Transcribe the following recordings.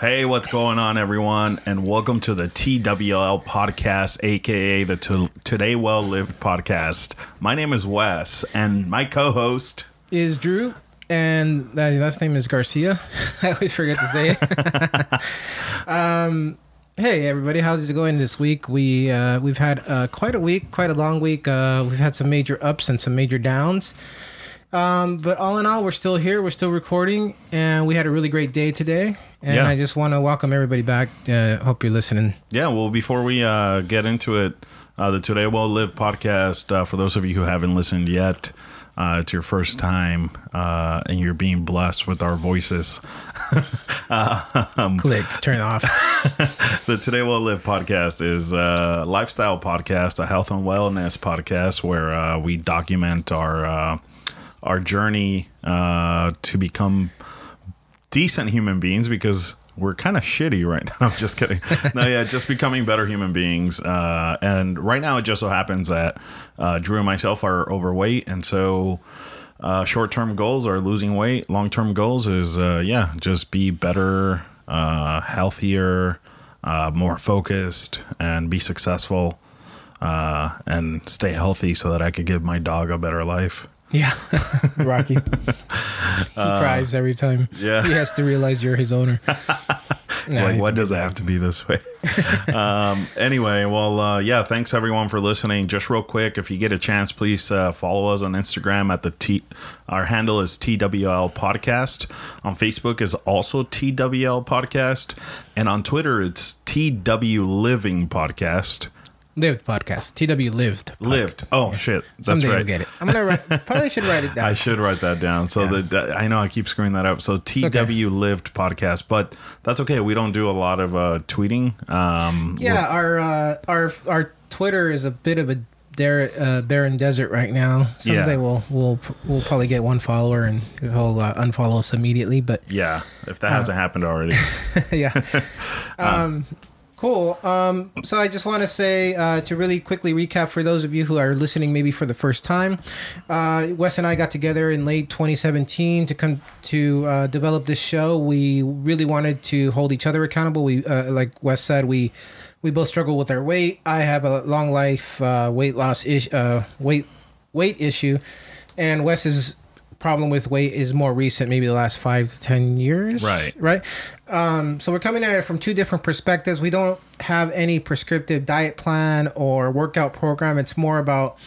Hey, what's going on, everyone? And welcome to the TWL podcast, aka the T- Today Well Lived podcast. My name is Wes, and my co host is Drew, and that last name is Garcia. I always forget to say it. um, hey, everybody, how's it going this week? We uh, we've had uh, quite a week, quite a long week. Uh, we've had some major ups and some major downs. Um, but all in all, we're still here. We're still recording, and we had a really great day today. And yeah. I just want to welcome everybody back. Uh, hope you're listening. Yeah. Well, before we uh, get into it, uh, the Today Well Live podcast. Uh, for those of you who haven't listened yet, uh, it's your first time, uh, and you're being blessed with our voices. um, Click, turn off. the Today Well Live podcast is a lifestyle podcast, a health and wellness podcast where we document our our journey uh, to become decent human beings because we're kind of shitty right now. I'm just kidding. no, yeah, just becoming better human beings. Uh, and right now, it just so happens that uh, Drew and myself are overweight, and so uh, short-term goals are losing weight. Long-term goals is uh, yeah, just be better, uh, healthier, uh, more focused, and be successful, and stay healthy so that I could give my dog a better life. Yeah, Rocky. he uh, cries every time. Yeah, he has to realize you're his owner. nah, like, why does it have to be this way? um, anyway, well, uh, yeah. Thanks everyone for listening. Just real quick, if you get a chance, please uh, follow us on Instagram at the T. Our handle is TWL Podcast. On Facebook is also TWL Podcast, and on Twitter it's TW Living Podcast. Lived podcast. TW lived. Podcast. Lived. Oh shit, that's Someday right. You'll get it. I'm gonna write. Probably should write it down. I should write that down. So yeah. that I know I keep screwing that up. So TW okay. lived podcast, but that's okay. We don't do a lot of uh, tweeting. Um, yeah, our uh, our our Twitter is a bit of a der- uh, barren desert right now. Someday yeah. we'll we'll we'll probably get one follower and he'll uh, unfollow us immediately. But yeah, if that hasn't uh, happened already. yeah. um, Cool. Um, so I just want to say uh, to really quickly recap for those of you who are listening maybe for the first time, uh, Wes and I got together in late 2017 to come to uh, develop this show. We really wanted to hold each other accountable. We, uh, like Wes said, we we both struggle with our weight. I have a long life uh, weight loss uh, weight weight issue, and Wes is problem with weight is more recent, maybe the last five to ten years. Right. Right. Um, so we're coming at it from two different perspectives. We don't have any prescriptive diet plan or workout program. It's more about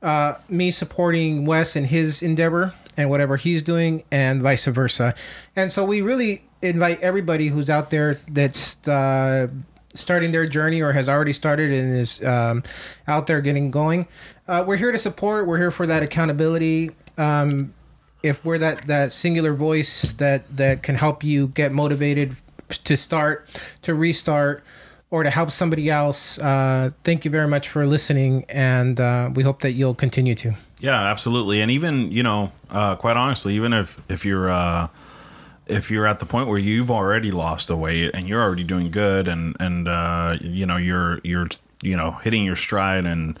uh, me supporting Wes in his endeavor and whatever he's doing, and vice versa. And so we really invite everybody who's out there that's uh, starting their journey or has already started and is um, out there getting going. Uh, we're here to support. We're here for that accountability um, if we're that that singular voice that that can help you get motivated to start, to restart, or to help somebody else, uh, thank you very much for listening, and uh, we hope that you'll continue to. Yeah, absolutely, and even you know, uh, quite honestly, even if if you're uh, if you're at the point where you've already lost the weight and you're already doing good, and and uh, you know you're you're you know hitting your stride, and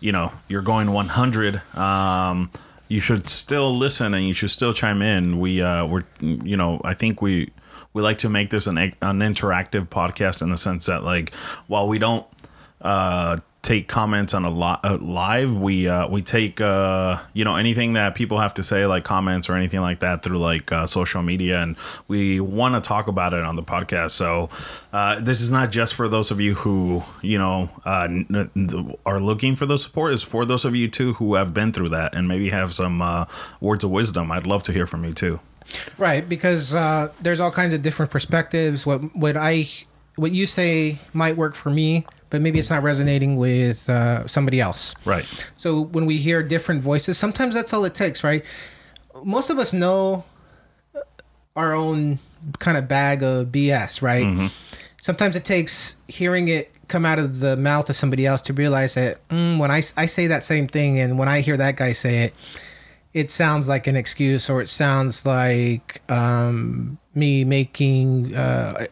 you know you're going 100. Um, you should still listen and you should still chime in. We uh, we're you know I think we we like to make this an an interactive podcast in the sense that like while we don't uh, take comments on a lot uh, live. We uh, we take uh, you know anything that people have to say, like comments or anything like that, through like uh, social media, and we want to talk about it on the podcast. So uh, this is not just for those of you who you know uh, n- n- are looking for the support. For those of you too who have been through that and maybe have some words of wisdom. I'd love to hear from you too. Right, because there's all kinds of different perspectives. What what I what you say might work for me but maybe it's not resonating with uh, somebody else. Right. So when we hear different voices, sometimes that's all it takes, right? Most of us know our own kind of bag of BS, right? Mm-hmm. Sometimes it takes hearing it come out of the mouth of somebody else to realize that mm, when I, I say that same thing and when I hear that guy say it, it sounds like an excuse or it sounds like um, me making, uh,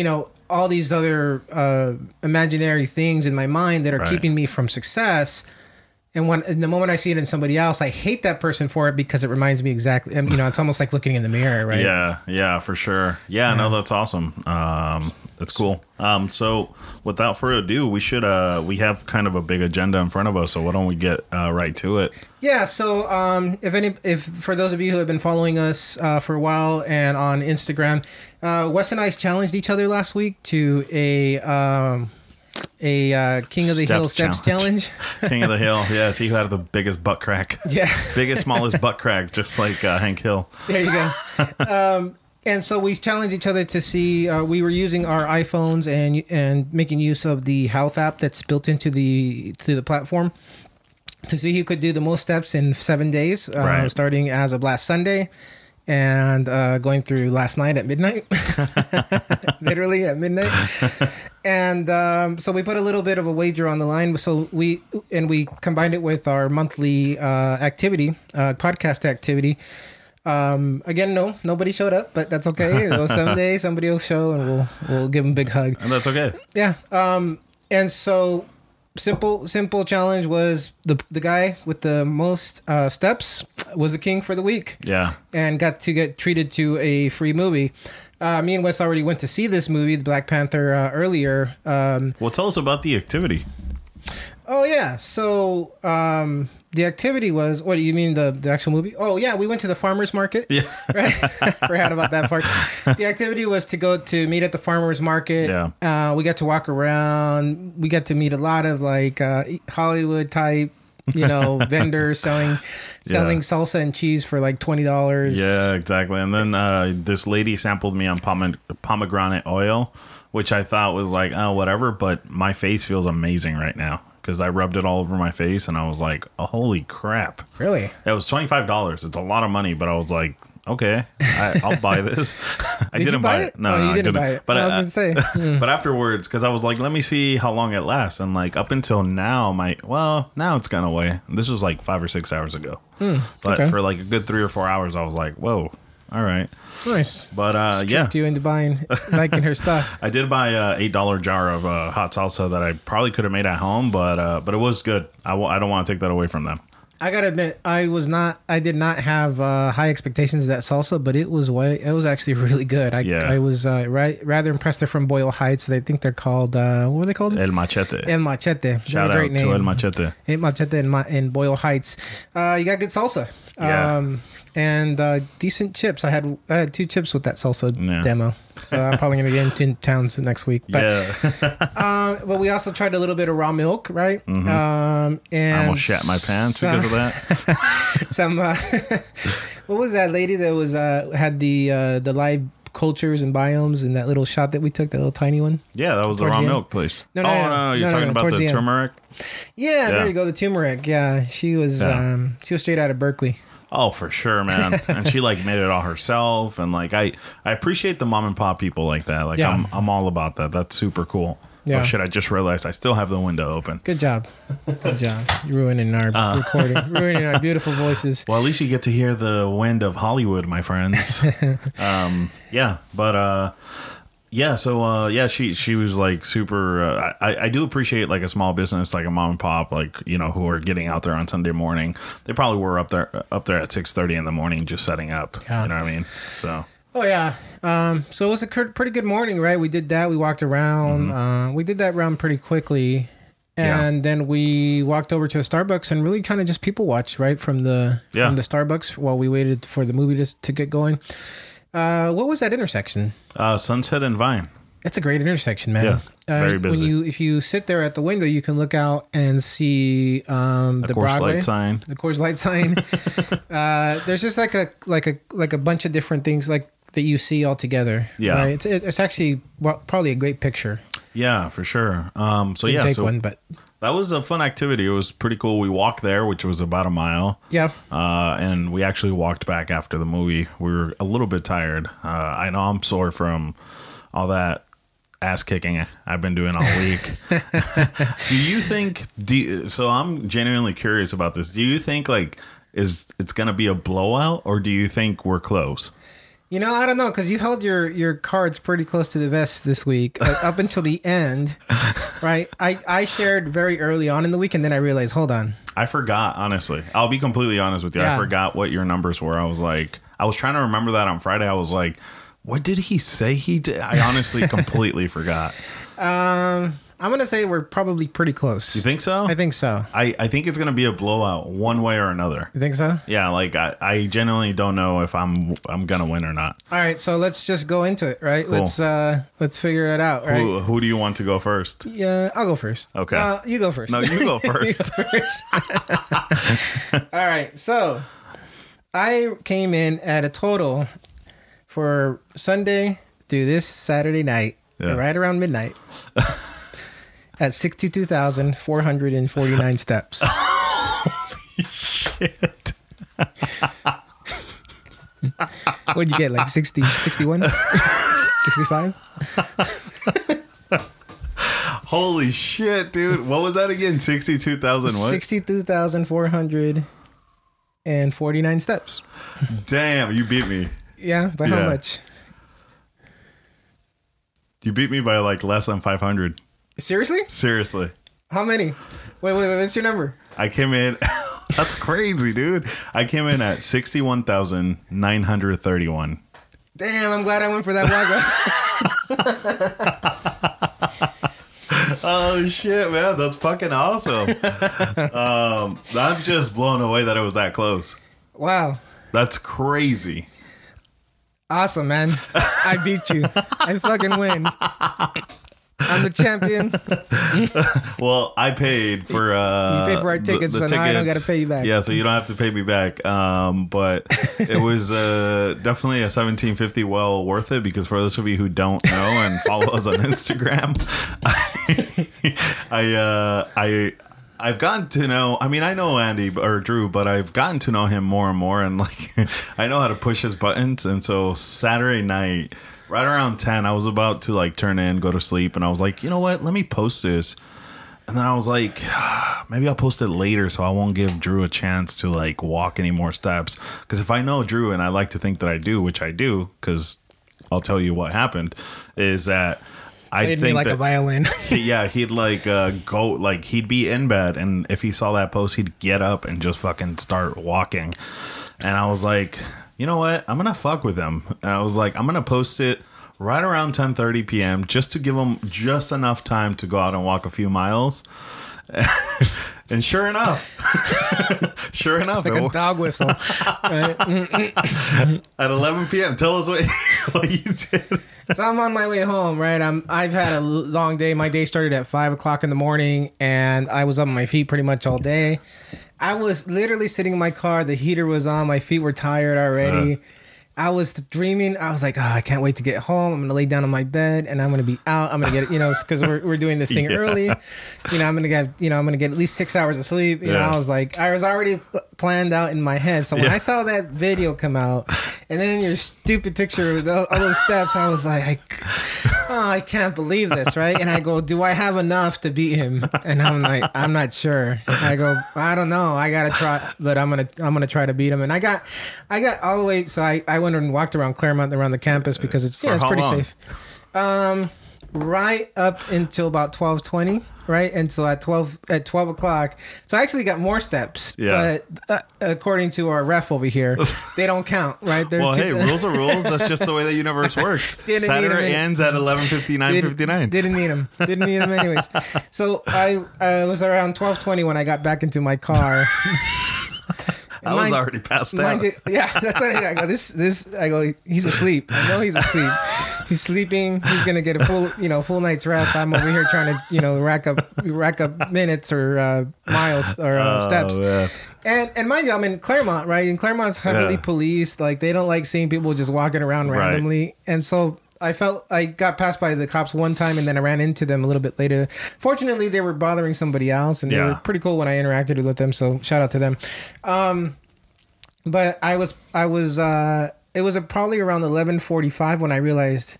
you know, all these other uh, imaginary things in my mind that are right. keeping me from success And when and the moment I see it in somebody else, I hate that person for it because it reminds me exactly. You know, it's almost like looking in the mirror, right? Yeah, yeah, for sure. Yeah, no, that's awesome. Um, that's cool. Um, so without further ado, we should uh, we have kind of a big agenda in front of us. So why don't we get uh, right to it? Yeah. So, um, if any, if for those of you who have been following us uh, for a while and on Instagram, uh, Wes and I challenged each other last week to a um, a uh, King of the Step Hill Steps challenge. King of the Hill. Yes, he who had the biggest butt crack. yeah. biggest, smallest butt crack, just like uh, Hank Hill. There you go. um, and so we challenged each other to see. Uh, we were using our iPhones and and making use of the Health app that's built into the to the platform to see who could do the most steps in seven days, uh, Right. starting as of last Sunday and uh, going through last night at midnight, literally at midnight. And um, so we put a little bit of a wager on the line. So we and we combined it with our monthly uh, activity, uh, podcast activity. Um, again, no, nobody showed up, but that's okay. Well, someday somebody will show, and we'll we'll give them a big hug. And that's okay. Yeah. Um, and so simple simple challenge was the the guy with the most uh, steps was the king for the week Yeah. and got to get treated to a free movie. Uh, me and Wes already went to see this movie, The Black Panther, uh, earlier. Um, Well, tell us about the activity. oh yeah, so um, the activity was what do you mean the the actual movie? Oh yeah, we went to the farmers market. Yeah. right? Forgot about that part. The activity was to go to meet at the farmers market. Yeah. Uh, we got to walk around. We got to meet a lot of like uh, Hollywood type, you know, vendors selling selling Yeah. salsa and cheese for like twenty dollars. Yeah, exactly. And then uh, this lady sampled me on pome- pomegranate oil, which I thought was like, oh, whatever. But my face feels amazing right now because I rubbed it all over my face and I was like, oh, holy crap. Really? It was $25. It's a lot of money, but I was like, okay, I, I'll buy this. I Did didn't buy buy it? it. No, Oh, no, you I didn't buy it. But I was gonna say. Hmm. but afterwards, because I was like, let me see how long it lasts. And like up until now, my well, now it's gone away. This was like five or six hours ago. but Hmm, okay. for like a good three or four hours, I was like, whoa, all right. Nice. But uh, yeah, you into buying, liking her stuff. I did buy a eight dollar jar of uh, hot salsa that I probably could have made at home, but uh, but it was good. I w- I don't want to take that away from them. I gotta admit, I was not. I did not have uh, high expectations of that salsa, but it was way. It was actually really good. I, Yeah. I was uh, right, rather impressed. They're from Boyle Heights. They think they're called. Uh, what are they called? El Machete. El Machete. Shout a out great to. El Machete. El Machete in, Ma- in Boyle Heights. Uh, you got good salsa. Yeah. Um, and uh, decent chips. I had I had two chips with that salsa Yeah. demo. So I'm probably gonna get into towns next week. But yeah, um, but we also tried a little bit of raw milk, right? Um, and Mm-hmm. I almost shat my pants some- because of that. some uh, what was that lady that was uh had the uh the live cultures and biomes and that little shot that we took that little tiny one Yeah, that was the raw the milk place. No, no, oh no, no, no. you're no, talking no, about the the turmeric. yeah, Yeah. there you go the turmeric yeah she was Yeah. um she was straight out of berkeley Oh, for sure, man. and she like made it all herself, and like I, I appreciate the mom and pop people like that. Like Yeah. I'm, I'm all about that. That's super cool. Yeah. Oh shit! I just realized I still have the window open. good job good job you're ruining our Uh. recording ruining our beautiful voices Well, at least you get to hear the wind of Hollywood, my friends. um, yeah, but uh, yeah. So uh, yeah, she she was like super. Uh, I I do appreciate like a small business like a mom and pop, like you know, who are getting out there on Sunday morning. They probably were up there up there at six thirty in the morning just setting up. Yeah. You know what I mean? So oh yeah um so it was a pretty good morning right we did that we walked around uh we did that round pretty quickly Mm-hmm. Yeah. and then we walked over to a Starbucks and really kind of just people watched right from the Yeah. from the Starbucks while we waited for the movie to, to get going. Uh, what was that intersection? uh, Sunset and Vine. It's a great intersection, man. Yeah, uh, very busy. When you if you sit there at the window, you can look out and see um, the Coors Broadway Light sign. the Coors Light sign. uh, there's just like a like a like a bunch of different things like that you see all together. Yeah. right? it's it's actually well, probably a great picture. Yeah, for sure. Um, so Didn't yeah, take so one, but that was a fun activity. It was pretty cool. We walked there, which was about a mile. yeah, Uh, and we actually walked back after the movie. We were a little bit tired. Uh, I know I'm sore from all that ass kicking I've been doing all week. do you think? Do you, so? I'm genuinely curious about this. Do you think like is it's gonna be a blowout, or do you think we're close? You know, I don't know because you held your your cards pretty close to the vest this week, uh, up until the end, right? I I shared very early on in the week, and then I realized, hold on, I forgot, honestly. I'll be completely honest with you. Yeah. I forgot what your numbers were. I was like, I was trying to remember that on Friday. I was like, what did he say he did? I honestly completely forgot. um, I'm gonna say we're probably pretty close. You think so? I think so. I, I think it's gonna be a blowout one way or another. You think so? Yeah, like I, I genuinely don't know if I'm I'm gonna win or not. All right, so let's just go into it, right? Let's uh let's figure it out, right? Who, who do you want to go first? Yeah, I'll go first. Okay. Uh, you go first. No, you go You first. go first. All right. So I came in at a total for Sunday through this Saturday night, Yeah. right around midnight, at 62,449 steps. Shit. What'd you get? Like 60, 61? 65? Holy shit, dude. What was that again? Sixty two thousand what? 62,449 steps. Damn, you beat me. Yeah, by how much? You beat me by like less than five hundred. Seriously? Seriously. How many? Wait, wait, wait. What's your number? I came in that's crazy, dude. I came in at sixty one thousand nine hundred thirty one. Damn, I'm glad I went for that walk. Oh shit, man, that's fucking awesome. um, I'm just blown away that it was that close. wow. That's crazy. Awesome, man. I beat you. I fucking win. I'm the champion. Well, I paid for uh You paid for our tickets, so now I don't gotta pay you back. Yeah, so you don't have to pay me back. Um, but it was uh definitely a 1750 well worth it because for those of you who don't know and follow us on Instagram, I uh I I've gotten to know. I mean, I know Andy or Drew, but I've gotten to know him more and more, and like, I know how to push his buttons. And so Saturday night, right around ten, I was about to like turn in, go to sleep, and I was like, you know what? Let me post this. And then I was like, maybe I'll post it later so I won't give Drew a chance to like walk any more steps. Because if I know Drew, and I like to think that I do, which I do, because I'll tell you what happened, is that I Played think like that a violin. yeah, he'd like uh, go like he'd be in bed, and if he saw that post, he'd get up and just fucking start walking. And I was like, you know what? I'm gonna fuck with him. And I was like, I'm gonna post it right around 10:30 p.m. just to give him just enough time to go out and walk a few miles. and sure enough, sure enough, like a wa- dog whistle. Right? Mm, mm, mm, at 11 p.m. Tell us what, what you did. So I'm on my way home, right? I'm I've had a long day. My day started at five o'clock in the morning, and I was on my feet pretty much all day. I was literally sitting in my car. The heater was on. My feet were tired already. Uh-huh. I was dreaming. I was like, oh, I can't wait to get home. I'm gonna lay down on my bed, and I'm gonna be out. I'm gonna get, you know, because we're, we're doing this thing Yeah. early. You know, I'm gonna get, you know, I'm gonna get at least six hours of sleep. You know, I was like, I was already planned out in my head. So when Yeah. I saw that video come out, and then your stupid picture with all, all those steps, I was like, I, oh, I can't believe this, right? And I go, do I have enough to beat him? And I'm like, I'm not sure. I go, I don't know. I gotta try, but I'm gonna, I'm gonna try to beat him. And I got, I got all the way. So I, I went and walked around Claremont, around the campus because it's, yeah, For it's pretty long? safe. Um, right up until about twelve twenty. Right until at twelve at twelve o'clock. So I actually got more steps. Yeah. But uh, according to our ref over here, they don't count. Right. There's Well, two- hey, rules are rules. That's just the way the universe works. Didn't need Saturday ends at 11:59, Didn't- need him. Didn't need him anyways. So I uh, was around twelve twenty when I got back into my car. I was already passed out. Mind yeah, that's what I, I go. This, this, I go. He's asleep. I know he's asleep. He's sleeping. He's gonna get a full, you know, full night's rest. I'm over here trying to, you know, rack up, rack up minutes or uh, miles or uh, Oh, steps. man. And and mind you, I'm in Claremont, right? And Claremont's heavily Yeah. policed. Like they don't like seeing people just walking around randomly. Right. And so I felt I got passed by the cops one time, and then I ran into them a little bit later. Fortunately, they were bothering somebody else, and they Yeah. were pretty cool when I interacted with them. So shout out to them. Um, but I was I was uh, it was probably around 11:45 when I realized,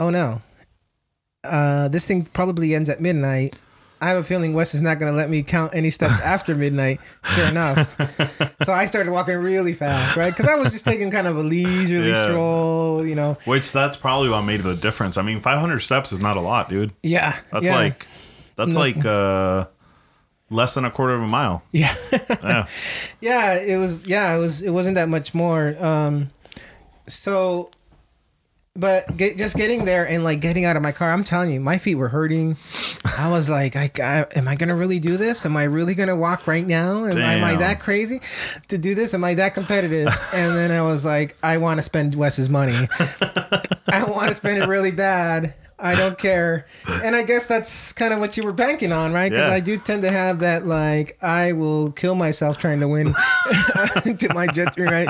oh no, uh, this thing probably ends at midnight. I have a feeling Wes is not going to let me count any steps after midnight. Sure enough. so I started walking really fast, right? Because I was just taking kind of a leisurely Yeah. stroll, you know. Which that's probably what made the difference. I mean, 500 steps is not a lot, dude. Yeah. That's yeah. like that's No. like uh less than a quarter of a mile. Yeah. Yeah. yeah, it was yeah, it was it wasn't that much more. Um so but get, just getting there and like getting out of my car, I'm telling you, my feet were hurting. I was like, I, I am I gonna really do this? Am I really gonna walk right now? Am, am I that crazy to do this? Am I that competitive? And then I was like, I want to spend Wes's money. I want to spend it really bad. I don't care. And I guess that's kind of what you were banking on, right? Because Yeah. I do tend to have that, like, I will kill myself trying to win to my judgment, right?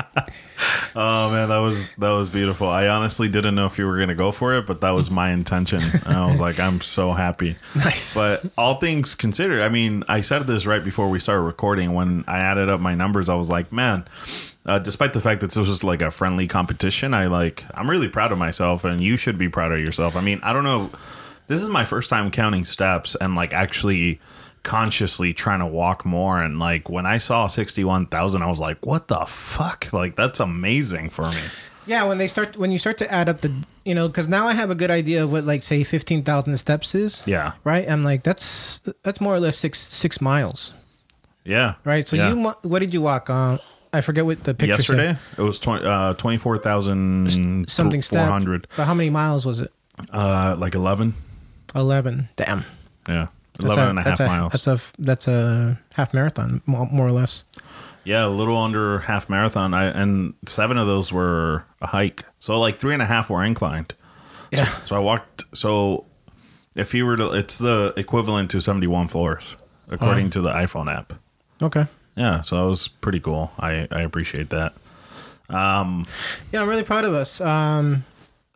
Oh man, that was that was beautiful. I honestly didn't know if you were gonna go for it, but that was my intention. And I was like, I'm so happy. Nice. But all things considered, I mean, I said this right before we started recording. When I added up my numbers, I was like, man, uh, despite the fact that this was just like a friendly competition, I like, I'm really proud of myself, and you should be proud of yourself. I mean, I don't know. This is my first time counting steps and like actually consciously trying to walk more. And like when I saw 61,000, I was like, what the fuck? Like, that's amazing for me. Yeah, when they start, when you start to add up the, you know, because now I have a good idea of what, like, say, fifteen thousand steps is. Yeah. Right. I'm like, that's that's more or less six six miles. Yeah. Right. So Yeah. you, what did you walk on? I forget what the picture Yesterday, said. it was 20, uh, 24,000 Something steps. 400. But how many miles was it? Uh, like 11. Eleven. Damn. Yeah. That's 11 and a half that's miles. That's a that's a half marathon, more or less. yeah, a little under half marathon. I, and seven of those were a hike. So like three and a half were inclined. Yeah. So I walked. So if you were to, it's the equivalent to 71 floors, according to the iPhone app. Okay. Yeah. So that was pretty cool. I, I appreciate that. Yeah, I'm really proud of us. Um,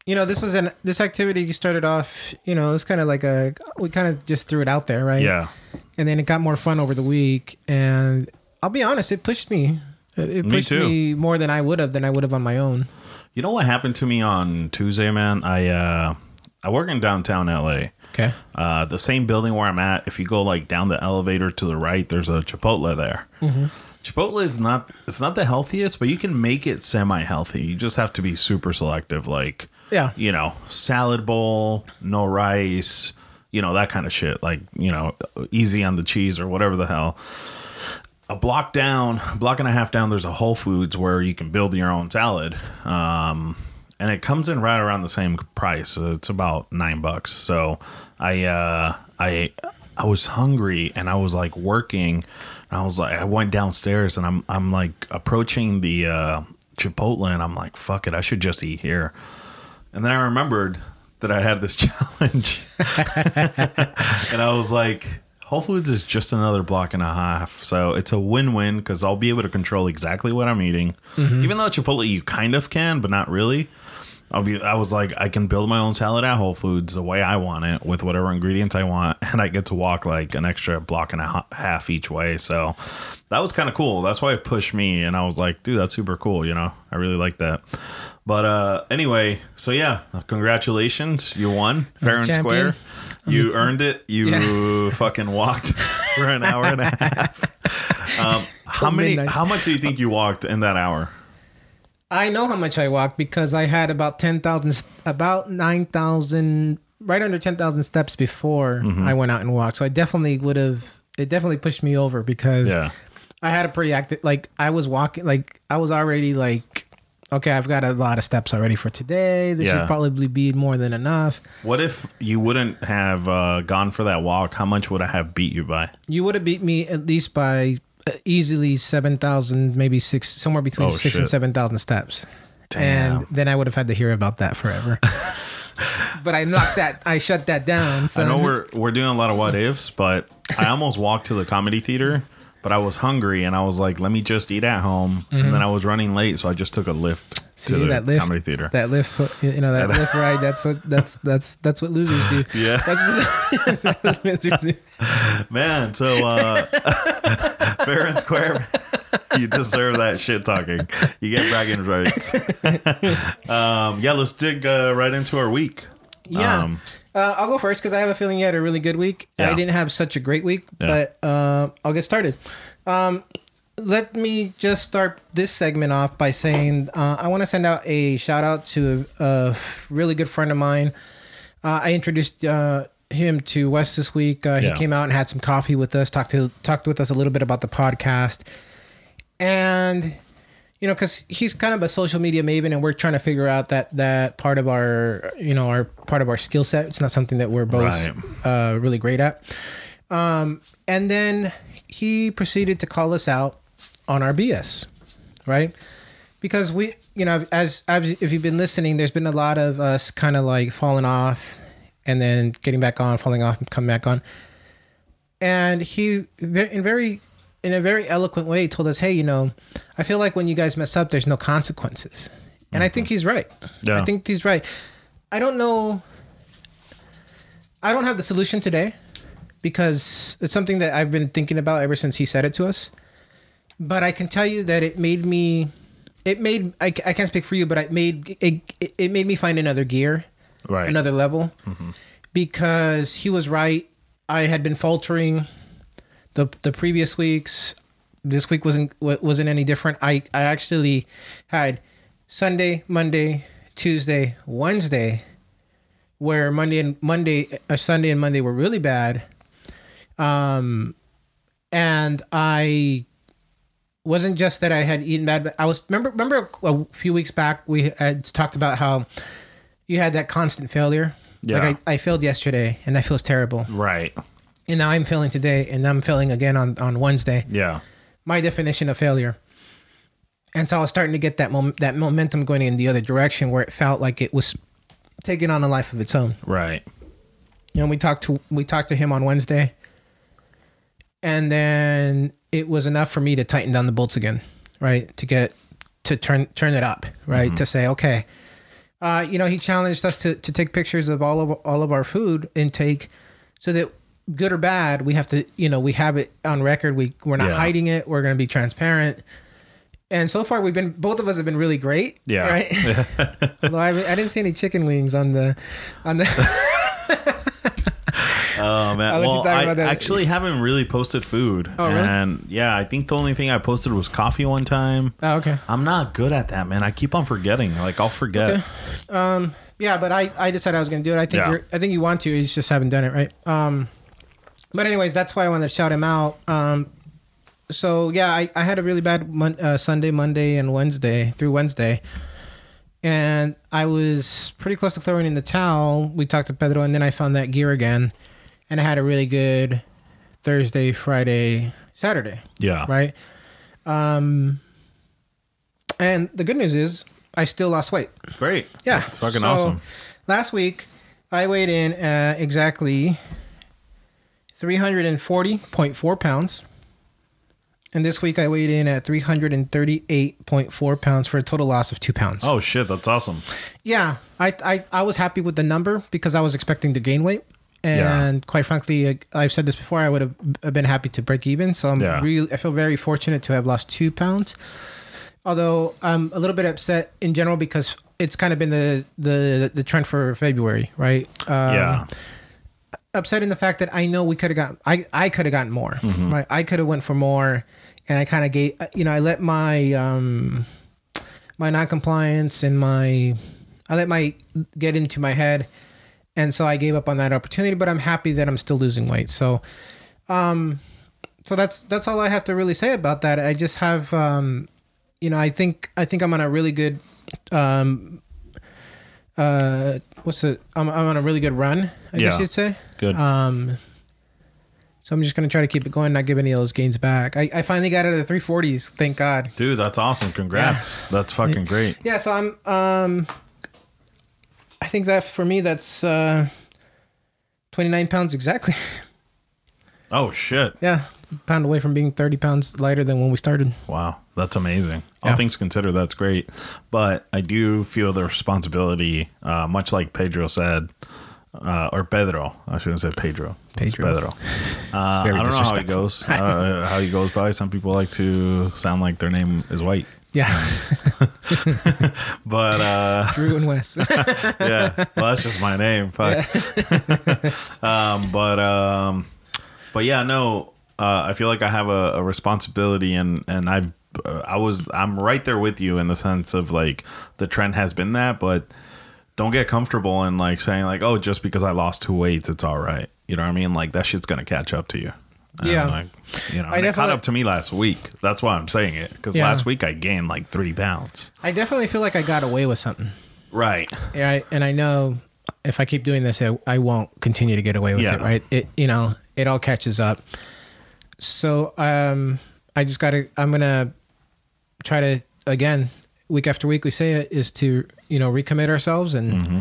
you know, this was an this activity started off. You know, it's kind of like a we kind of just threw it out there, right? Yeah. And then it got more fun over the week, and I'll be honest, it pushed me. It it Me pushed too. me more than I would have than I would have on my own. You know what happened to me on Tuesday, man? I, uh, I work in downtown LA. Okay. Uh, the same building where I'm at, if you go like down the elevator to the right, there's a Chipotle there. Chipotle is not it's not the healthiest, but you can make it semi healthy. You just have to be super selective, like Yeah. you know, salad bowl, no rice, you know that kind of shit. Like you know, easy on the cheese or whatever the hell. A block down, block and a half down, there's a Whole Foods where you can build your own salad. Um, and it comes in right around the same price. It's about nine bucks. So I uh, I I was hungry and I was like working. And I was like, I went downstairs and I'm I'm like approaching the uh, Chipotle and I'm like, fuck it, I should just eat here. And then I remembered that I had this challenge, and I was like, Whole Foods is just another block and a half, so it's a win-win because I'll be able to control exactly what I'm eating. Even though at Chipotle you kind of can, but not really. I'll be. I was like, I can build my own salad at Whole Foods the way I want it with whatever ingredients I want, and I get to walk like an extra block and a half each way. So that was kind of cool. That's why it pushed me, and I was like, dude, that's super cool. You know, I really like that. But uh anyway, so yeah, congratulations, you won fair and champion. square. You earned it. You Yeah. fucking walked for an hour and a half. Um, how many? midnight. How much do you think you walked in that hour? I know how much I walked because I had about ten thousand, about nine thousand, right under ten thousand steps before Mm-hmm. I went out and walked. So I definitely would have. It definitely pushed me over because Yeah. I had a pretty active. Like I was walking, like I was already like, okay, I've got a lot of steps already for today. This Yeah. should probably be more than enough. What if you wouldn't have uh, gone for that walk? How much would I have beat you by? You would have beat me at least by uh, easily seven thousand, maybe six, somewhere between Oh, six and shit. seven thousand steps. Damn. And then I would have had to hear about that forever. but I knocked that. I shut that down. So I know we're we're doing a lot of what ifs, but I almost walked to the comedy theater, but I was hungry and I was like, let me just eat at home. And then I was running late, so I just took a Lyft Mm-hmm. See, to the that Lyft, comedy theater. That Lyft, you know, that Lyft ride. That's what that's that's that's what losers do. yeah, That's, that's losers do. man. So uh, fair and square. You deserve that shit talking. You get bragging rights. um, yeah, let's dig uh, right into our week. Yeah. Um, Uh, I'll go first because I have a feeling you had a really good week. Yeah. I didn't have such a great week, Yeah. but uh, I'll get started. Um, let me just start this segment off by saying uh, I want to send out a shout out to a, a really good friend of mine. Uh, I introduced uh, him to Wes this week. Uh, Yeah. He came out and had some coffee with us, talked to talked with us a little bit about the podcast, and you know, because he's kind of a social media maven, and we're trying to figure out that that part of our, you know, our part of our skill set. It's not something that we're both Right. uh, really great at. Um, and then he proceeded to call us out on our BS, right? Because we, you know, as, as if you've been listening, there's been a lot of us kind of like falling off, and then getting back on, falling off, and coming back on. And he, in very, in a very eloquent way, told us, "Hey, you know, I feel like when you guys mess up, there's no consequences." And I think he's right. Yeah. I think he's right. I don't know. I don't have the solution today because it's something that I've been thinking about ever since he said it to us. But I can tell you that it made me, it made I, I can't speak for you, but it made it, it made me find another gear, Right. another level, mm-hmm. because he was right. I had been faltering the the previous weeks. This week wasn't wasn't any different. I I actually had Sunday, Monday, Tuesday, Wednesday, where Monday and Monday, uh, Sunday and Monday were really bad. Um, and I wasn't just that I had eaten bad, but I was remember remember a few weeks back we had talked about how you had that constant failure. Yeah. Like I, I failed yesterday and that feels terrible. Right. And now I'm failing today and I'm failing again on, on Wednesday. Yeah. My definition of failure. And so I was starting to get that mom- that momentum going in the other direction where it felt like it was taking on a life of its own. Right. You know, we talked to we talked to him on Wednesday, and then it was enough for me to tighten down the bolts again, right? To get to turn turn it up, right? To say, okay, uh, you know, he challenged us to to take pictures of all of all of our food intake, so that good or bad, we have to, you know, we have it on record. We we're not Yeah. hiding it. We're going to be transparent. And so far, we've been both of us have been really great. Yeah. Right. Although I, I didn't see any chicken wings on the on the. Oh man. Well, I actually haven't really posted food. Oh, really? And yeah, I think the only thing I posted was coffee one time. oh, okay. I'm not good at that, man. I keep on forgetting. Like I'll forget. Um. Yeah, but I, I decided I was going to do it. I think Yeah. you're, I think you want to. You just haven't done it right. Um, but anyways, that's why I wanted to shout him out. Um, so yeah, I, I had a really bad mon- uh, Sunday, Monday, and Wednesday through Wednesday, and I was pretty close to throwing in the towel. We talked to Pedro, and then I found that gear again, and I had a really good Thursday, Friday, Saturday Yeah. right? Um, and the good news is I still lost weight. Great. Yeah, It's fucking So, awesome. Last week, I weighed in at exactly 340.4 pounds. And this week, I weighed in at 338.4 pounds for a total loss of two pounds. Oh shit, that's awesome. Yeah, I, I I was happy with the number because I was expecting to gain weight, and quite frankly, I've said this before. I would have been happy to break even. So I'm Yeah. really I feel very fortunate to have lost two pounds. Although I'm a little bit upset in general because it's kind of been the the the trend for February, right? Um, yeah. Upset in the fact that I know we could have gotten I I could have gotten more. Right? I could have went for more and I kind of gave you know, I let my um my non-compliance and my I let my get into my head and so I gave up on that opportunity, but I'm happy that I'm still losing weight. So um so that's that's all I have to really say about that. I just have um you know, I think I think I'm on a really good um uh what's the I'm, I'm on a really good run i guess you'd say Good. um so i'm just gonna try to keep it going not give any of those gains back i, I finally got out of the 340s thank god Dude, that's awesome. Congrats. That's fucking great. yeah so i'm um i think that for me that's uh 29 pounds exactly Oh shit. yeah pound away from being 30 pounds lighter than when we started Wow, that's amazing. All Yeah. things considered, that's great. But I do feel the responsibility, uh, much like Pedro said, uh, or Pedro. I shouldn't say Pedro. It's Pedro. Pedro. Uh, I very don't know how he goes. Uh, how he goes by. Some people like to sound like their name is white. Yeah, but uh, Drew and Wes. yeah, well, that's just my name. Fuck. um, but um, but yeah, no. Uh, I feel like I have a, a responsibility, and and I've uh, I was I'm right there with you in the sense of like the trend has been that, but don't get comfortable in like saying like oh just because I lost two weights it's all right. You know what I mean? Like that shit's gonna catch up to you. And, Yeah. like, you know, I it caught up to me last week. That's why I'm saying it because Yeah. last week I gained like three pounds. I definitely feel like I got away with something. Right. Yeah, I, and I know if I keep doing this, I, I won't continue to get away with Yeah. it. Right? It you know it all catches up. So um, I just gotta. I'm gonna try to again week after week. We say it is to you know recommit ourselves and Mm-hmm.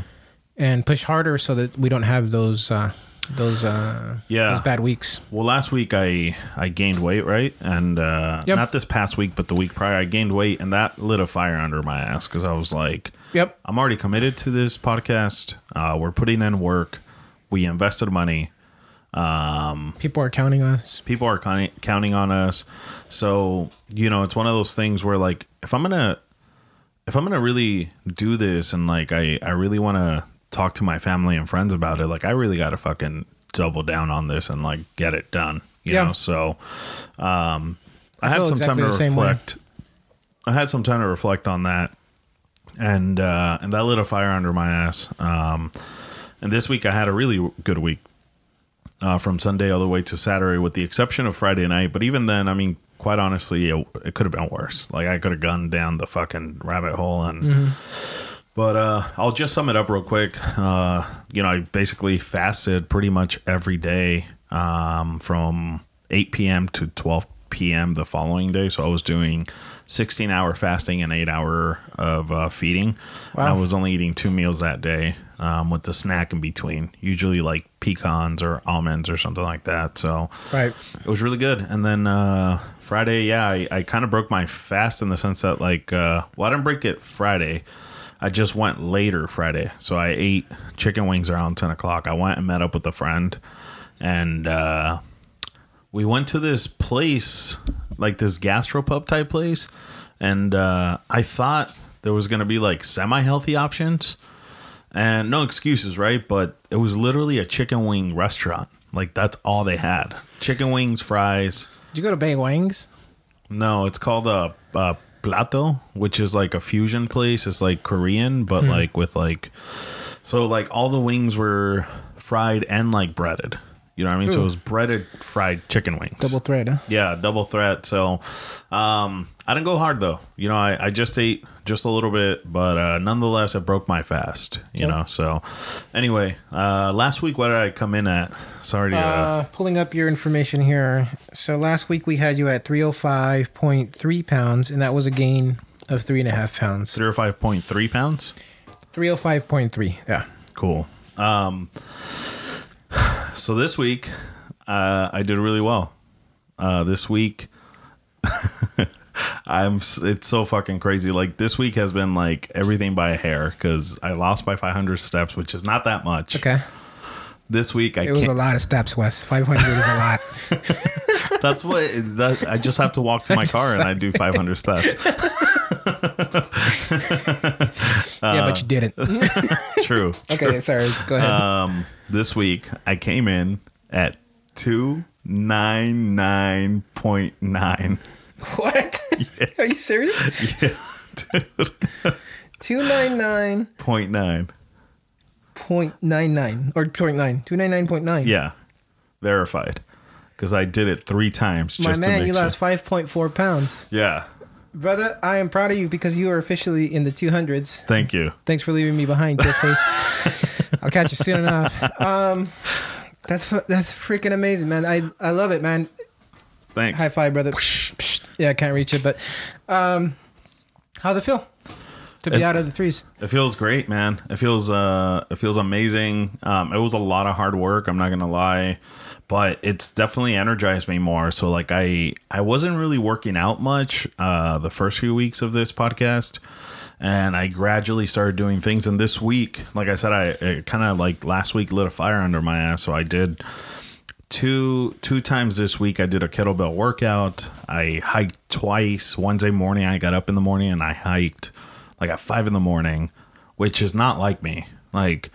and push harder so that we don't have those uh, those uh, Yeah. those bad weeks. Well, last week I I gained weight, right? And uh, Yep. not this past week, but the week prior, I gained weight, and that lit a fire under my ass because I was like, Yep. I'm already committed to this podcast. Uh, we're putting in work. We invested money. People are counting on us. People are counting counting on us. So you know, it's one of those things where like, if I'm gonna if I'm gonna really do this, and like I I really want to talk to my family and friends about it, like I really got to fucking double down on this and like get it done. You Yeah. know, so um, I, I had some exactly time to reflect. I had some time to reflect on that, and uh, and that lit a fire under my ass. Um, and this week I had a really good week uh, from Sunday all the way to Saturday, with the exception of Friday night. But even then, I mean, quite honestly, it, it could have been worse. Like I could have gone down the fucking rabbit hole and. But uh, I'll just sum it up real quick. Uh, you know, I basically fasted pretty much every day um, from 8 p.m. to 12 p.m. the following day. So I was doing 16 hour fasting and eight hour of uh, feeding. And I was only eating two meals that day um, with the snack in between, usually like pecans or almonds or something like that. So Right. it was really good. And then uh, Friday, yeah, I, I kind of broke my fast in the sense that, like, uh, well, I didn't break it Friday. I just went later Friday. So I ate chicken wings around 10 o'clock. I went and met up with a friend. And uh, we went to this place, like this gastropub type place. And uh, I thought there was going to be like semi healthy options and no excuses, right? But it was literally a chicken wing restaurant. Like that's all they had: chicken wings, fries. Did you go to Bay Wings? No, it's called a, a plato, which is like a fusion place. It's like Korean, but hmm. like with like, so like all the wings were fried and like breaded. You know what I mean? So it was breaded fried chicken wings. Double thread. Huh? Yeah, double threat. So um, I didn't go hard though. You know, I, I just ate just a little bit, but uh, nonetheless, it broke my fast. You Yep. know. So anyway, uh, last week, what did I come in at? Sorry to. Uh, Uh, pulling up your information here. So last week we had you at 305.3 pounds, and that was a gain of three and a half pounds. Three or five point three pounds. 305.3. Yeah. Cool. Um, so this week, uh, I did really well. Uh, this week, I'm it's so fucking crazy. Like this week has been like everything by a hair because I lost by 500 steps, which is not that much. Okay. This week, I It was a lot of steps, Wes. 500 is a lot. That's what. That, I just have to walk to my car and I do 500 steps. yeah, but you didn't. True. okay, sorry. Go ahead. Um, this week I came in at two nine nine point nine. what? Are you serious? Yeah, dude. 299.99 Point nine. or 0.9. 299.9. Yeah, verified. Because I did it three times. My Just to man, you sure. lost 5.4 pounds. Yeah. Brother, I am proud of you because you are officially in the 200s. Thank you. Thanks for leaving me behind, dick face. I'll catch you soon enough. Um, that's that's freaking amazing, man. I I love it, man. Thanks. High five, brother. Yeah, I can't reach it, but um, how's it feel to be It- out of the threes? It feels great, man. It feels uh it feels amazing. Um it was a lot of hard work, I'm not to lie, but it's definitely energized me more. So like I I wasn't really working out much uh the first few weeks of this podcast and I gradually started doing things and this week, like I said I kind of like last week lit a fire under my ass, so I did two two times this week I did a kettlebell workout. I hiked twice. Wednesday morning I got up in the morning and I hiked like at five in the morning, which is not like me. Like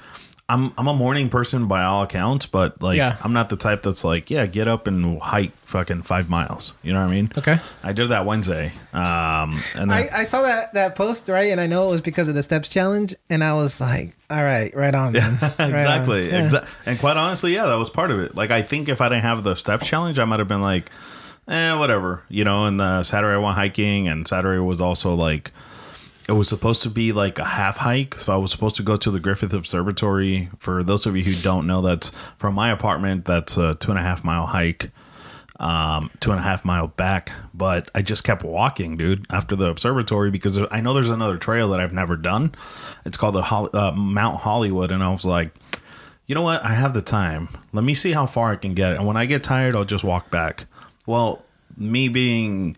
I'm I'm a morning person by all accounts, but like Yeah. I'm not the type that's like, yeah, get up and hike fucking five miles. You know what I mean? Okay. I did that Wednesday. Um and then I, I saw that that post right, and I know it was because of the steps challenge, and I was like, "All right, right on, man." Right exactly. Yeah. Exa- and quite honestly, yeah, that was part of it. Like, I think if I didn't have the step challenge, I might have been like, eh, whatever, you know. And the Saturday I went hiking, and Saturday was also like, it was supposed to be like a half hike. So I was supposed to go to the Griffith Observatory. For those of you who don't know, that's from my apartment. That's a two and a half mile hike. Um, two and a half mile back, but I just kept walking, dude, after the observatory because I know there's another trail that I've never done. It's called the uh, Mount Hollywood, and I was like, you know what? I have the time. Let me see how far I can get. And when I get tired, I'll just walk back. Well, me being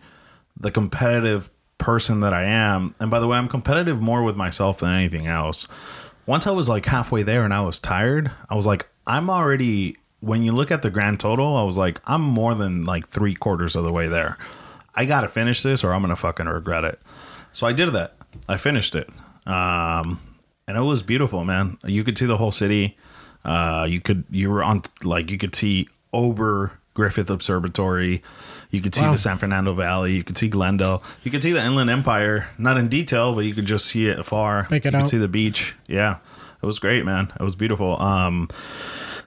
the competitive person that I am, and by the way, I'm competitive more with myself than anything else. Once I was like halfway there and I was tired, I was like, I'm already, when you look at the grand total, I was like, I'm more than like three quarters of the way there. I got to finish this or I'm going to fucking regret it. So I did that. I finished it. Um, and it was beautiful, man. You could see the whole city. Uh, you could you were on like you could see Ober Griffith Observatory. You could see Wow. the San Fernando Valley. You could see Glendale. You could see the Inland Empire, not in detail, but you could just see it afar. Make it you out. could see the beach. Yeah, it was great, man. It was beautiful. Um,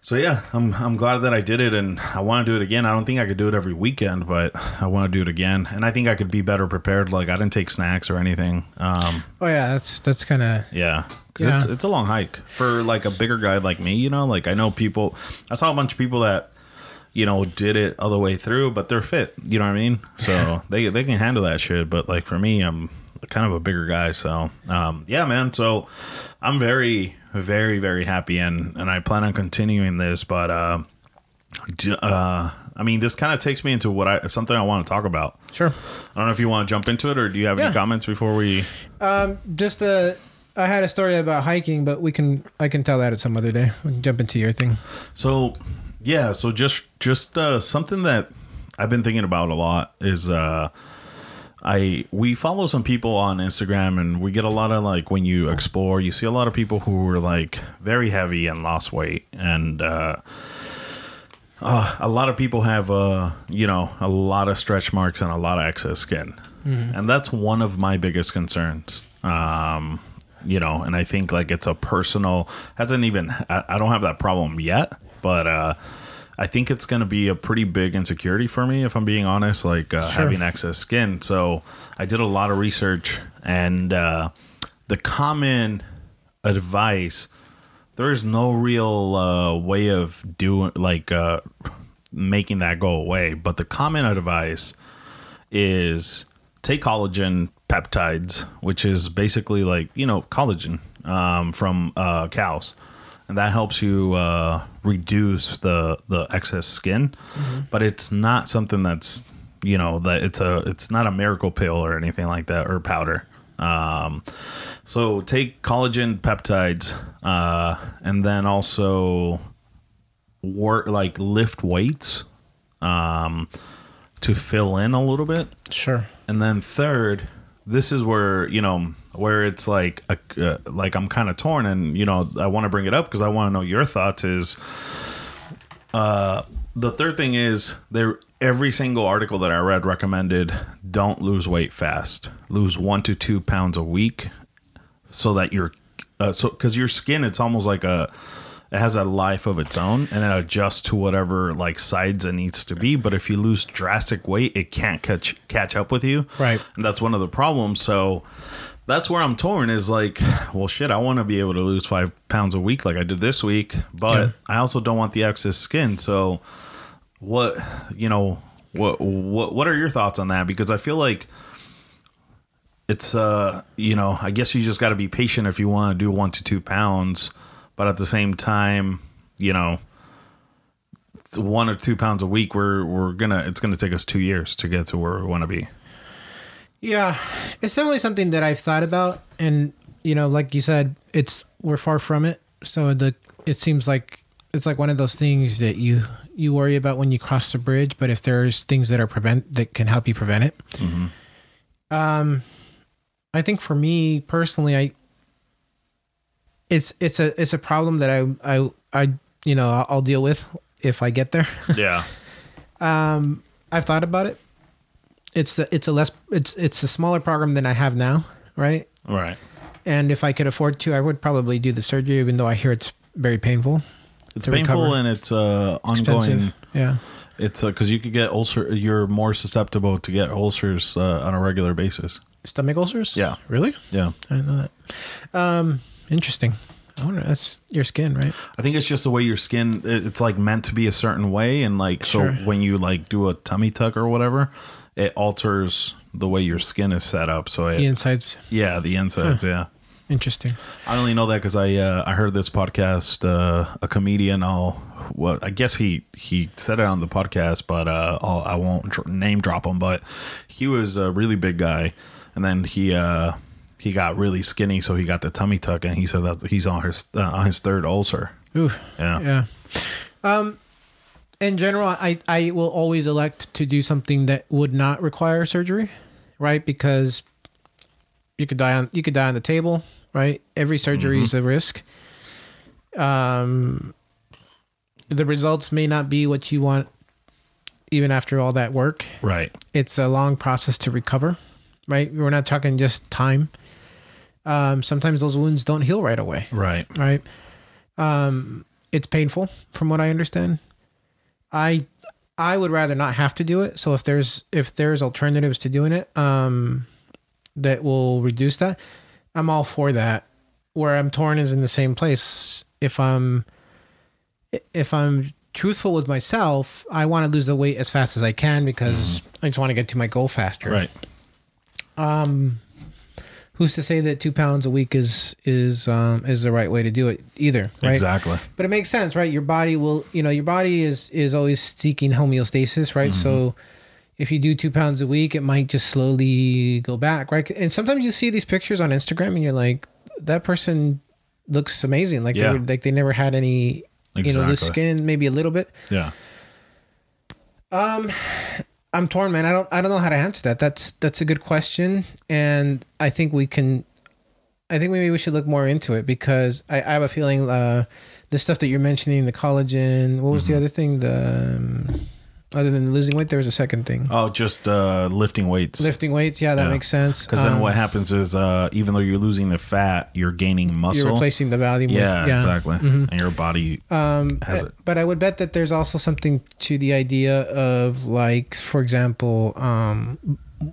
so yeah, I'm I'm glad that I did it, and I want to do it again. I don't think I could do it every weekend, but I want to do it again, and I think I could be better prepared. Like I didn't take snacks or anything. Um, Oh yeah, that's that's kind of yeah, because Yeah. it's it's a long hike for like a bigger guy like me. You know, like I know people. I saw a bunch of people that you know did it all the way through, but they're fit. You know what I mean? So they they can handle that shit. But like for me, I'm kind of a bigger guy. So um, yeah, man. So I'm very very very happy, and and I plan on continuing this. But uh, d- uh, I mean, this kind of takes me into what I something I want to talk about. sure. I don't know if you want to jump into it, or do you have Yeah. any comments before we? Um, just uh, I had a story about hiking, but we can I can tell that at some other day. We can jump into your thing. So, yeah, so just just uh, something that I've been thinking about a lot is uh, I we follow some people on Instagram and we get a lot of like when you explore, you see a lot of people who are like very heavy and lost weight and uh, uh, a lot of people have uh, you know a lot of stretch marks and a lot of excess skin, and that's one of my biggest concerns. Um, you know, and I think like it's a personal hasn't even I, I don't have that problem yet, but uh, I think it's going to be a pretty big insecurity for me if I'm being honest. Like uh, Sure. having excess skin, so I did a lot of research, and uh, the common advice there is no real uh, way of doing like uh, making that go away. But the common advice is take collagen peptides, which is basically like you know collagen um, from uh, cows, and that helps you uh, reduce the the excess skin. But it's not something that's you know that it's a it's not a miracle pill or anything like that or powder. Um, so take collagen peptides, uh, and then also work like lift weights um, to fill in a little bit. Sure. And then third, this is where you know where it's like a, uh, like I'm kind of torn, and you know I want to bring it up because I want to know your thoughts. Is uh, the third thing is there every single article that I read recommended don't lose weight fast, lose one to two pounds a week, so that your uh, so because your skin it's almost like a it has a life of its own and it adjusts to whatever like sides it needs to be but if you lose drastic weight it can't catch catch up with you Right. and that's one of the problems so that's where i'm torn is like well shit i want to be able to lose five pounds a week like i did this week but Yeah. i also don't want the excess skin. So what you know what what what are your thoughts on that? Because i feel like it's uh you know i guess you just got to be patient if you want to do one to two pounds but at the same time you know one or two pounds a week we're we're gonna it's gonna take us two years to get to where we want to be Yeah, it's definitely something that I've thought about, and you know, like you said, it's we're far from it. So the it seems like it's like one of those things that you you worry about when you cross the bridge, but if there's things that are prevent that can help you prevent it. Um, I think for me personally, I it's it's a it's a problem that I I I you know I'll, I'll deal with if I get there. Yeah. um, I've thought about it. It's a, it's a less it's it's a smaller program than I have now, right? Right. And if I could afford to, I would probably do the surgery, even though I hear it's very painful. It's painful recover. and it's uh, ongoing. Expensive. Yeah. It's because you could get ulcer. You're more susceptible to get ulcers uh, on a regular basis. Stomach ulcers? Yeah. Really? Yeah. I didn't know that. Um, interesting. I wonder. That's your skin, right? I think it's just the way your skin. It's like meant to be a certain way, and like Sure. so when you like do a tummy tuck or whatever, it alters the way your skin is set up. So it, The insides. yeah, the insides. Yeah. Interesting. I only know that because I uh, I heard this podcast. Uh, a comedian, I'll well, I guess he he said it on the podcast, but uh, I'll, I won't dr- name drop him. But he was a really big guy, and then he uh, he got really skinny, so he got the tummy tuck, and he said that he's on his uh, on his third ulcer. Ooh. Yeah, Yeah. Um, in general, I I will always elect to do something that would not require surgery, right? Because you could die on you could die on the table, right? Every surgery is a risk. Um, the results may not be what you want, even after all that work. right. It's a long process to recover, right? We're not talking just time. Um, sometimes those wounds don't heal right away Right. right? Um, it's painful, from what I understand. I I would rather not have to do it. So if there's if there's alternatives to doing it, um, that will reduce that, I'm all for that. Where I'm torn is in the same place. If I'm if I'm truthful with myself, I want to lose the weight as fast as I can because I just want to get to my goal faster Right. Who's to say that two pounds a week is is um is the right way to do it either right? Exactly. but it makes sense right? Your body will you know your body is is always seeking homeostasis right? So if you do two pounds a week it might just slowly go back right? And sometimes you see these pictures on instagram and you're like that person looks amazing. Like Yeah. they were like they never had any you know loose skin maybe a little bit. Yeah. I'm torn, man. I don't I don't know how to answer that. That's that's a good question, and I think we can. I think maybe we should look more into it because I, I have a feeling uh, the stuff that you're mentioning, the collagen. What was the other thing? The um, other than losing weight, there was a second thing. Oh, just uh, lifting weights. Lifting weights. Yeah, that Yeah. makes sense. Because then Um, what happens is, uh, even though you're losing the fat, you're gaining muscle. You're replacing the value. With, yeah, yeah, exactly. And your body Um, has it. but I would bet that there's also something to the idea of like, for example, um,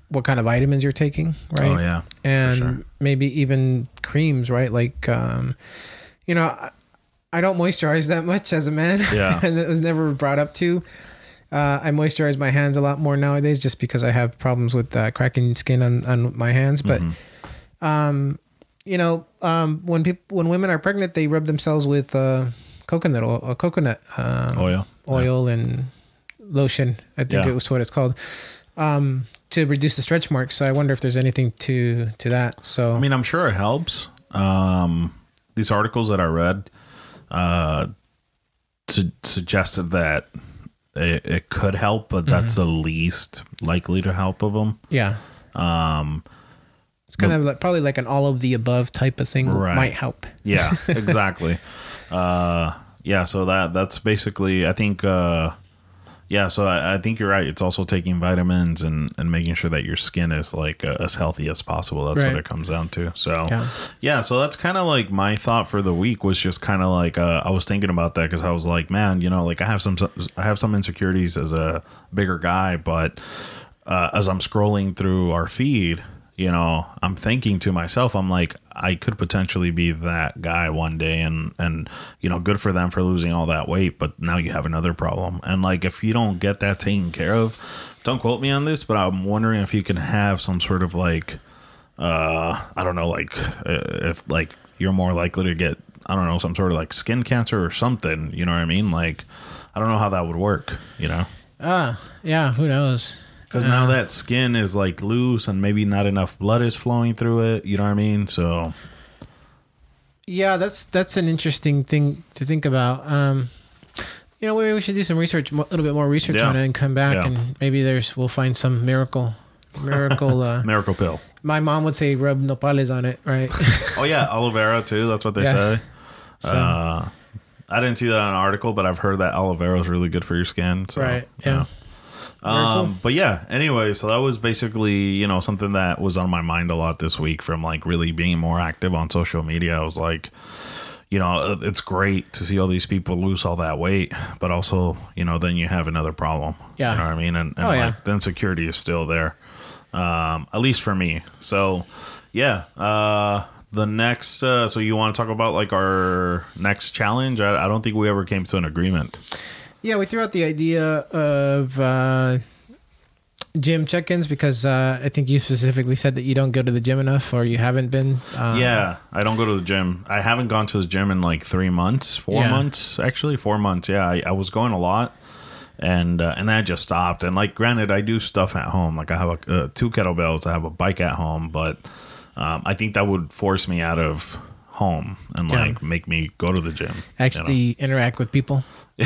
what kind of vitamins you're taking, right? Oh yeah. and sure. maybe even creams, right? Like, um, you know, I, I don't moisturize that much as a man. Yeah. and it was never brought up to. Uh, I moisturize my hands a lot more nowadays just because I have problems with uh, cracking skin on, on my hands. But, Mm-hmm. um, you know, um, when people when women are pregnant, they rub themselves with uh, coconut oil, uh, coconut um, Oil. oil and lotion. I think Yeah. it was what it's called. Um, to reduce the stretch marks. So I wonder if there's anything to to that. So I mean, I'm sure it helps. Um, these articles that I read uh, su- suggested that it, it could help, but that's Mm-hmm. the least likely to help of them. yeah, Um, it's kind of like probably like an all of the above type of thing Right. might help. yeah, exactly. uh, yeah, so that that's basically. I think. Uh, yeah, so I, I think you're right. It's also taking vitamins and, and making sure that your skin is like uh, as healthy as possible. That's Right. what it comes down to. So Yeah. yeah, so that's kind of like my thought for the week was just kind of like uh, I was thinking about that because I was like, man, you know, like I have some I have some insecurities as a bigger guy, but uh, as I'm scrolling through our feed, you know, I'm thinking to myself, I'm like, I could potentially be that guy one day, and and you know, good for them for losing all that weight, but now you have another problem, and like if you don't get that taken care of, don't quote me on this, but I'm wondering if you can have some sort of like uh i don't know like uh, if like you're more likely to get i don't know some sort of like skin cancer or something you know what i mean like i don't know how that would work you know Ah, yeah. Who knows? Because now that skin is like loose and maybe not enough blood is flowing through it you know what i mean so Yeah, that's that's an interesting thing to think about. Um, You know, maybe we should do some research, a little bit more research Yeah. on it, and come back, Yeah. and maybe there's we'll find some miracle, miracle. uh Miracle pill. My mom would say rub nopales on it, right? Oh yeah, aloe vera too. That's what they Yeah. say. So- Uh, I didn't see that on an article, but I've heard that aloe vera is really good for your skin. So, right. Yeah. Um, cool. but yeah, anyway, so that was basically, you know, something that was on my mind a lot this week from like really being more active on social media. I was like, you know, it's great to see all these people lose all that weight, but also, you know, then you have another problem. Yeah. You know what I mean? And, and Oh, like yeah. the insecurity is still there. Um, at least for me. So yeah, uh, the next, uh, so you want to talk about like our next challenge? I, I don't think we ever came to an agreement. Yeah, we threw out the idea of uh, gym check-ins because uh, I think you specifically said that you don't go to the gym enough or you haven't been. Um, Yeah, I don't go to the gym. I haven't gone to the gym in like three months, four Yeah. months actually, four months. Yeah, I, I was going a lot, and uh, and then I just stopped. And like, granted, I do stuff at home. Like I have a, uh, two kettlebells. I have a bike at home, but um, I think that would force me out of home and Yeah. like make me go to the gym. you know? Actually, interact with people.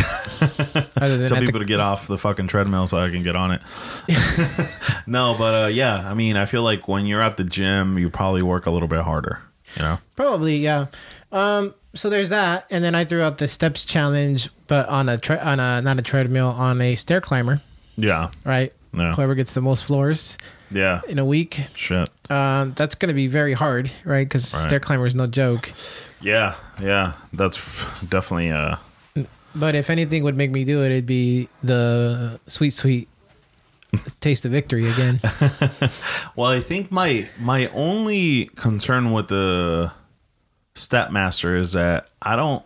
Other than tell people to get off the fucking treadmill so I can get on it. no, but uh, yeah, I mean, I feel like when you're at the gym, you probably work a little bit harder. You know? Probably, yeah. Um, so there's that, and then I threw out the steps challenge, but on a tre- on a not a treadmill, on a stair climber, Yeah, right? Yeah. Whoever gets the most floors yeah. in a week, Shit. um, that's going to be very hard, right? Because Right. stair climber is no joke. Yeah, yeah, that's definitely uh But if anything would make me do it, it'd be the sweet, sweet taste of victory again. well, I think my my only concern with the Stepmaster is that I don't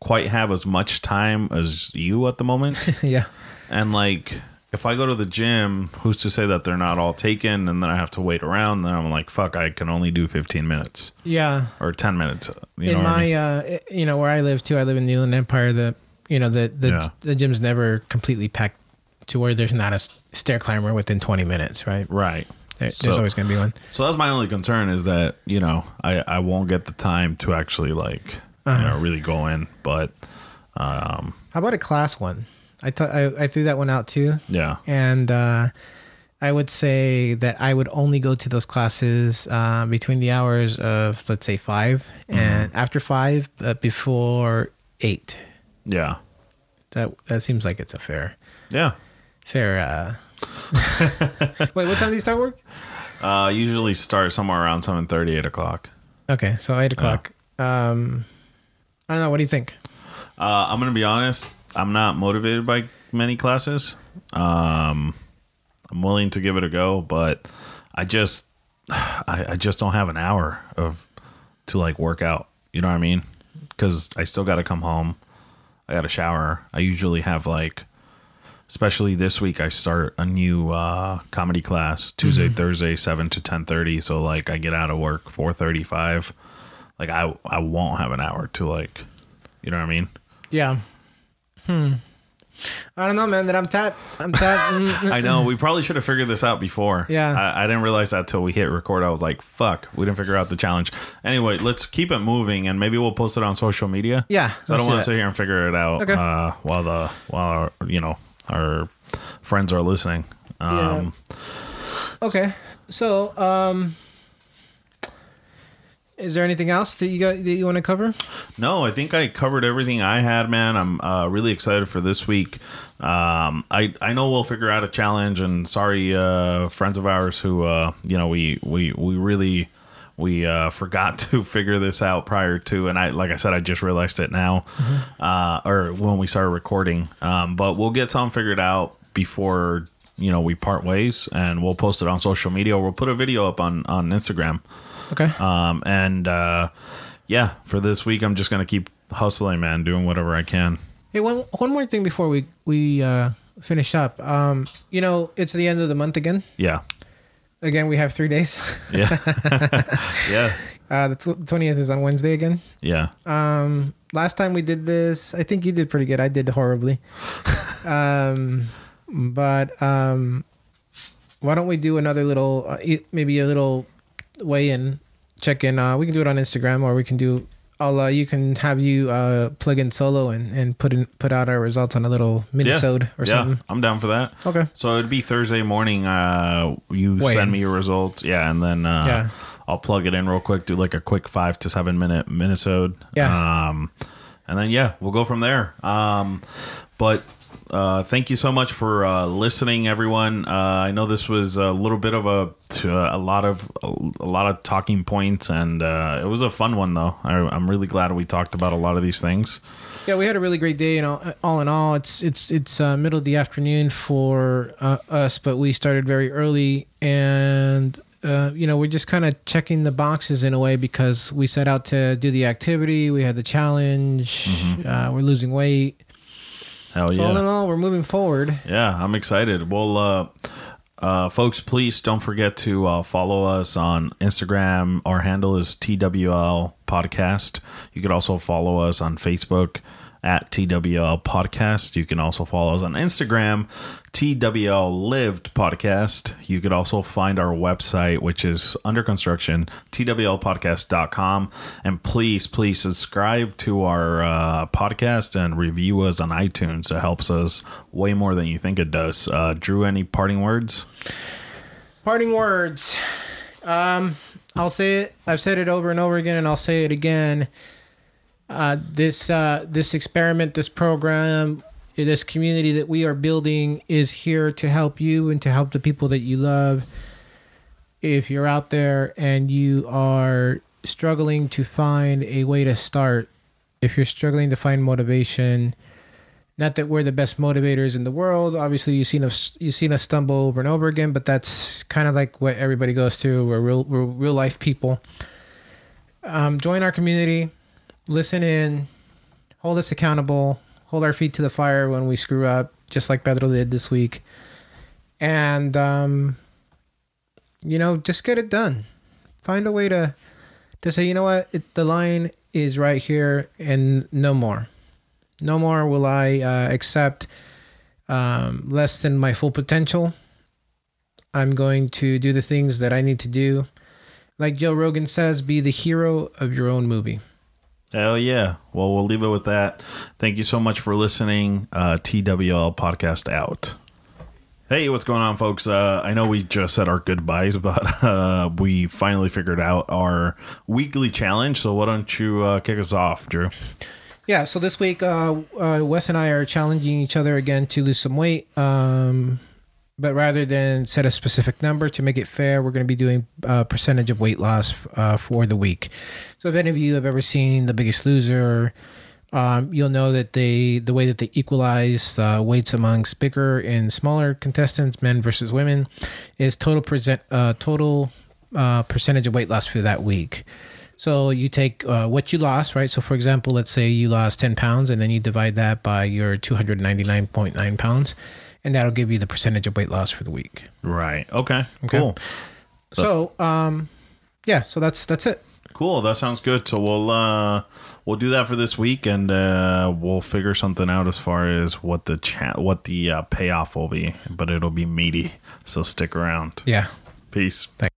quite have as much time as you at the moment. yeah. and like if I go to the gym, who's to say that they're not all taken and then I have to wait around, then I'm like, fuck, I can only do 15 minutes Yeah. or 10 minutes. You know in I my, mean? uh, you know, where I live too, I live in the Inland Empire. The, you know, the the, Yeah. the gym's never completely packed to where there's not a stair climber within 20 minutes, right? Right. There, So- there's always going to be one. So that's my only concern is that you know I I won't get the time to actually like Uh-huh. you know really go in, but um How about a class one? I thought I, I threw that one out too, yeah and uh, I would say that I would only go to those classes uh, between the hours of let's say 5 Mm-hmm. and after five, but before eight. yeah That that seems like it's a fair yeah. fair. Uh... Wait, what time do you start work? Uh, usually start somewhere around seven thirty, eight o'clock. Okay, so eight o'clock. Um, I don't know. What do you think? Uh, I'm gonna be honest. I'm not motivated by many classes. Um, I'm willing to give it a go, but I just I, I just don't have an hour of to like work out. You know what I mean? Because I still got to come home. I got to shower. I usually have like, especially this week, I start a new uh, comedy class Tuesday, Thursday, seven to ten thirty. So like, I get out of work four thirty five. Like I I won't have an hour to like, you know what I mean? Yeah. Hmm. I don't know, man. That I'm tapped. I'm tapped. Mm, I know. We probably should have figured this out before. Yeah. I, I didn't realize that till we hit record. I was like, fuck, we didn't figure out the challenge. Anyway, let's keep it moving and maybe we'll post it on social media. Yeah, So I don't want to sit here and figure it out Okay. uh, while the, while, our, you know, our friends are listening. Um, okay. So, um, is there anything else that you got that you want to cover? No, I think I covered everything I had, man. I'm uh, really excited for this week. Um, I I know we'll figure out a challenge, and sorry, uh, friends of ours who uh, you know we we we really we uh, forgot to figure this out prior to, and I like I said, I just realized it now, uh, or when we started recording. Um, but we'll get something figured out before you know we part ways, and we'll post it on social media. We'll put a video up on on Instagram. Okay. Um, and uh, yeah, for this week, I'm just gonna keep hustling, man, doing whatever I can. Hey, one one more thing before we we uh, finish up. Um, you know, it's the end of the month again. Yeah, Again, we have three days. yeah, yeah, Uh, the twentieth is on Wednesday again. yeah. Um, last time we did this, I think you did pretty good. I did horribly. um, but um, why don't we do another little, uh, maybe a little weigh in, check in? Uh, we can do it on Instagram or we can do I'll uh, you can have you uh, plug in solo and, and put in put out our results on a little minisode or yeah, something. I'm down for that. Okay. So it'd be Thursday morning. Uh, you Wait. send me your results, yeah, and then uh, Yeah. I'll plug it in real quick. Do like a quick five to seven minute minisode. Yeah. Um, and then yeah, we'll go from there. Um, but uh, thank you so much for uh, listening, everyone. Uh, I know this was a little bit of a to a lot of a lot of talking points, and uh, it was a fun one though. I, I'm really glad we talked about a lot of these things. Yeah, we had a really great day. You know, all in all, it's it's it's uh, middle of the afternoon for uh, us, but we started very early, and uh, you know, we're just kind of checking the boxes in a way because we set out to do the activity. We had the challenge. Uh, we're losing weight. Hell So yeah! all in all, we're moving forward. Yeah, I'm excited. Well, uh, uh, folks, please don't forget to uh, follow us on Instagram. Our handle is TWL Podcast. You could also follow us on Facebook at TWL Podcast. You can also follow us on Instagram, TWL Lived Podcast. You could also find our website, which is under construction, TWLpodcast.com. And please, please subscribe to our uh, podcast and review us on iTunes. It helps us way more than you think it does. Uh, Drew, any parting words? Parting words. Um, I'll say it. I've said it over and over again, and I'll say it again. Uh, this uh, this experiment, this program, this community that we are building is here to help you and to help the people that you love. If you're out there and you are struggling to find a way to start, if you're struggling to find motivation, not that we're the best motivators in the world. Obviously, you've seen us you've seen us stumble over and over again, but that's kind of like what everybody goes through. We're real we're real life people. Um, join our community, listen in, hold us accountable, hold our feet to the fire when we screw up, just like Pedro did this week, and um, you know, just get it done. Find a way to to say, you know what, it, the line is right here, and no more. No more will I uh, accept um, less than my full potential. I'm going to do the things that I need to do. Like Joe Rogan says, be the hero of your own movie. Hell yeah. Well, we'll leave it with that. Thank you so much for listening. Uh, TWL Podcast out. Hey, what's going on, folks? Uh, I know we just said our goodbyes, but uh, we finally figured out our weekly challenge. So why don't you uh, kick us off, Drew? Yeah, so this week, uh, uh, Wes and I are challenging each other again to lose some weight. Um, but rather than set a specific number to make it fair, we're going to be doing a percentage of weight loss uh, for the week. So if any of you have ever seen The Biggest Loser, um, you'll know that they the way that they equalize uh, weights amongst bigger and smaller contestants, men versus women, is total present uh, total uh, percentage of weight loss for that week. So you take uh, what you lost, right? So for example, let's say you lost 10 pounds and then you divide that by your 299.9 pounds, and that'll give you the percentage of weight loss for the week. Right. Okay. Okay. Cool. So, um, yeah, so that's that's it. Cool. That sounds good. So we'll uh, we'll do that for this week, and uh, we'll figure something out as far as what the cha- what the uh, payoff will be. But it'll be meaty. So stick around. Yeah. Peace. Thanks.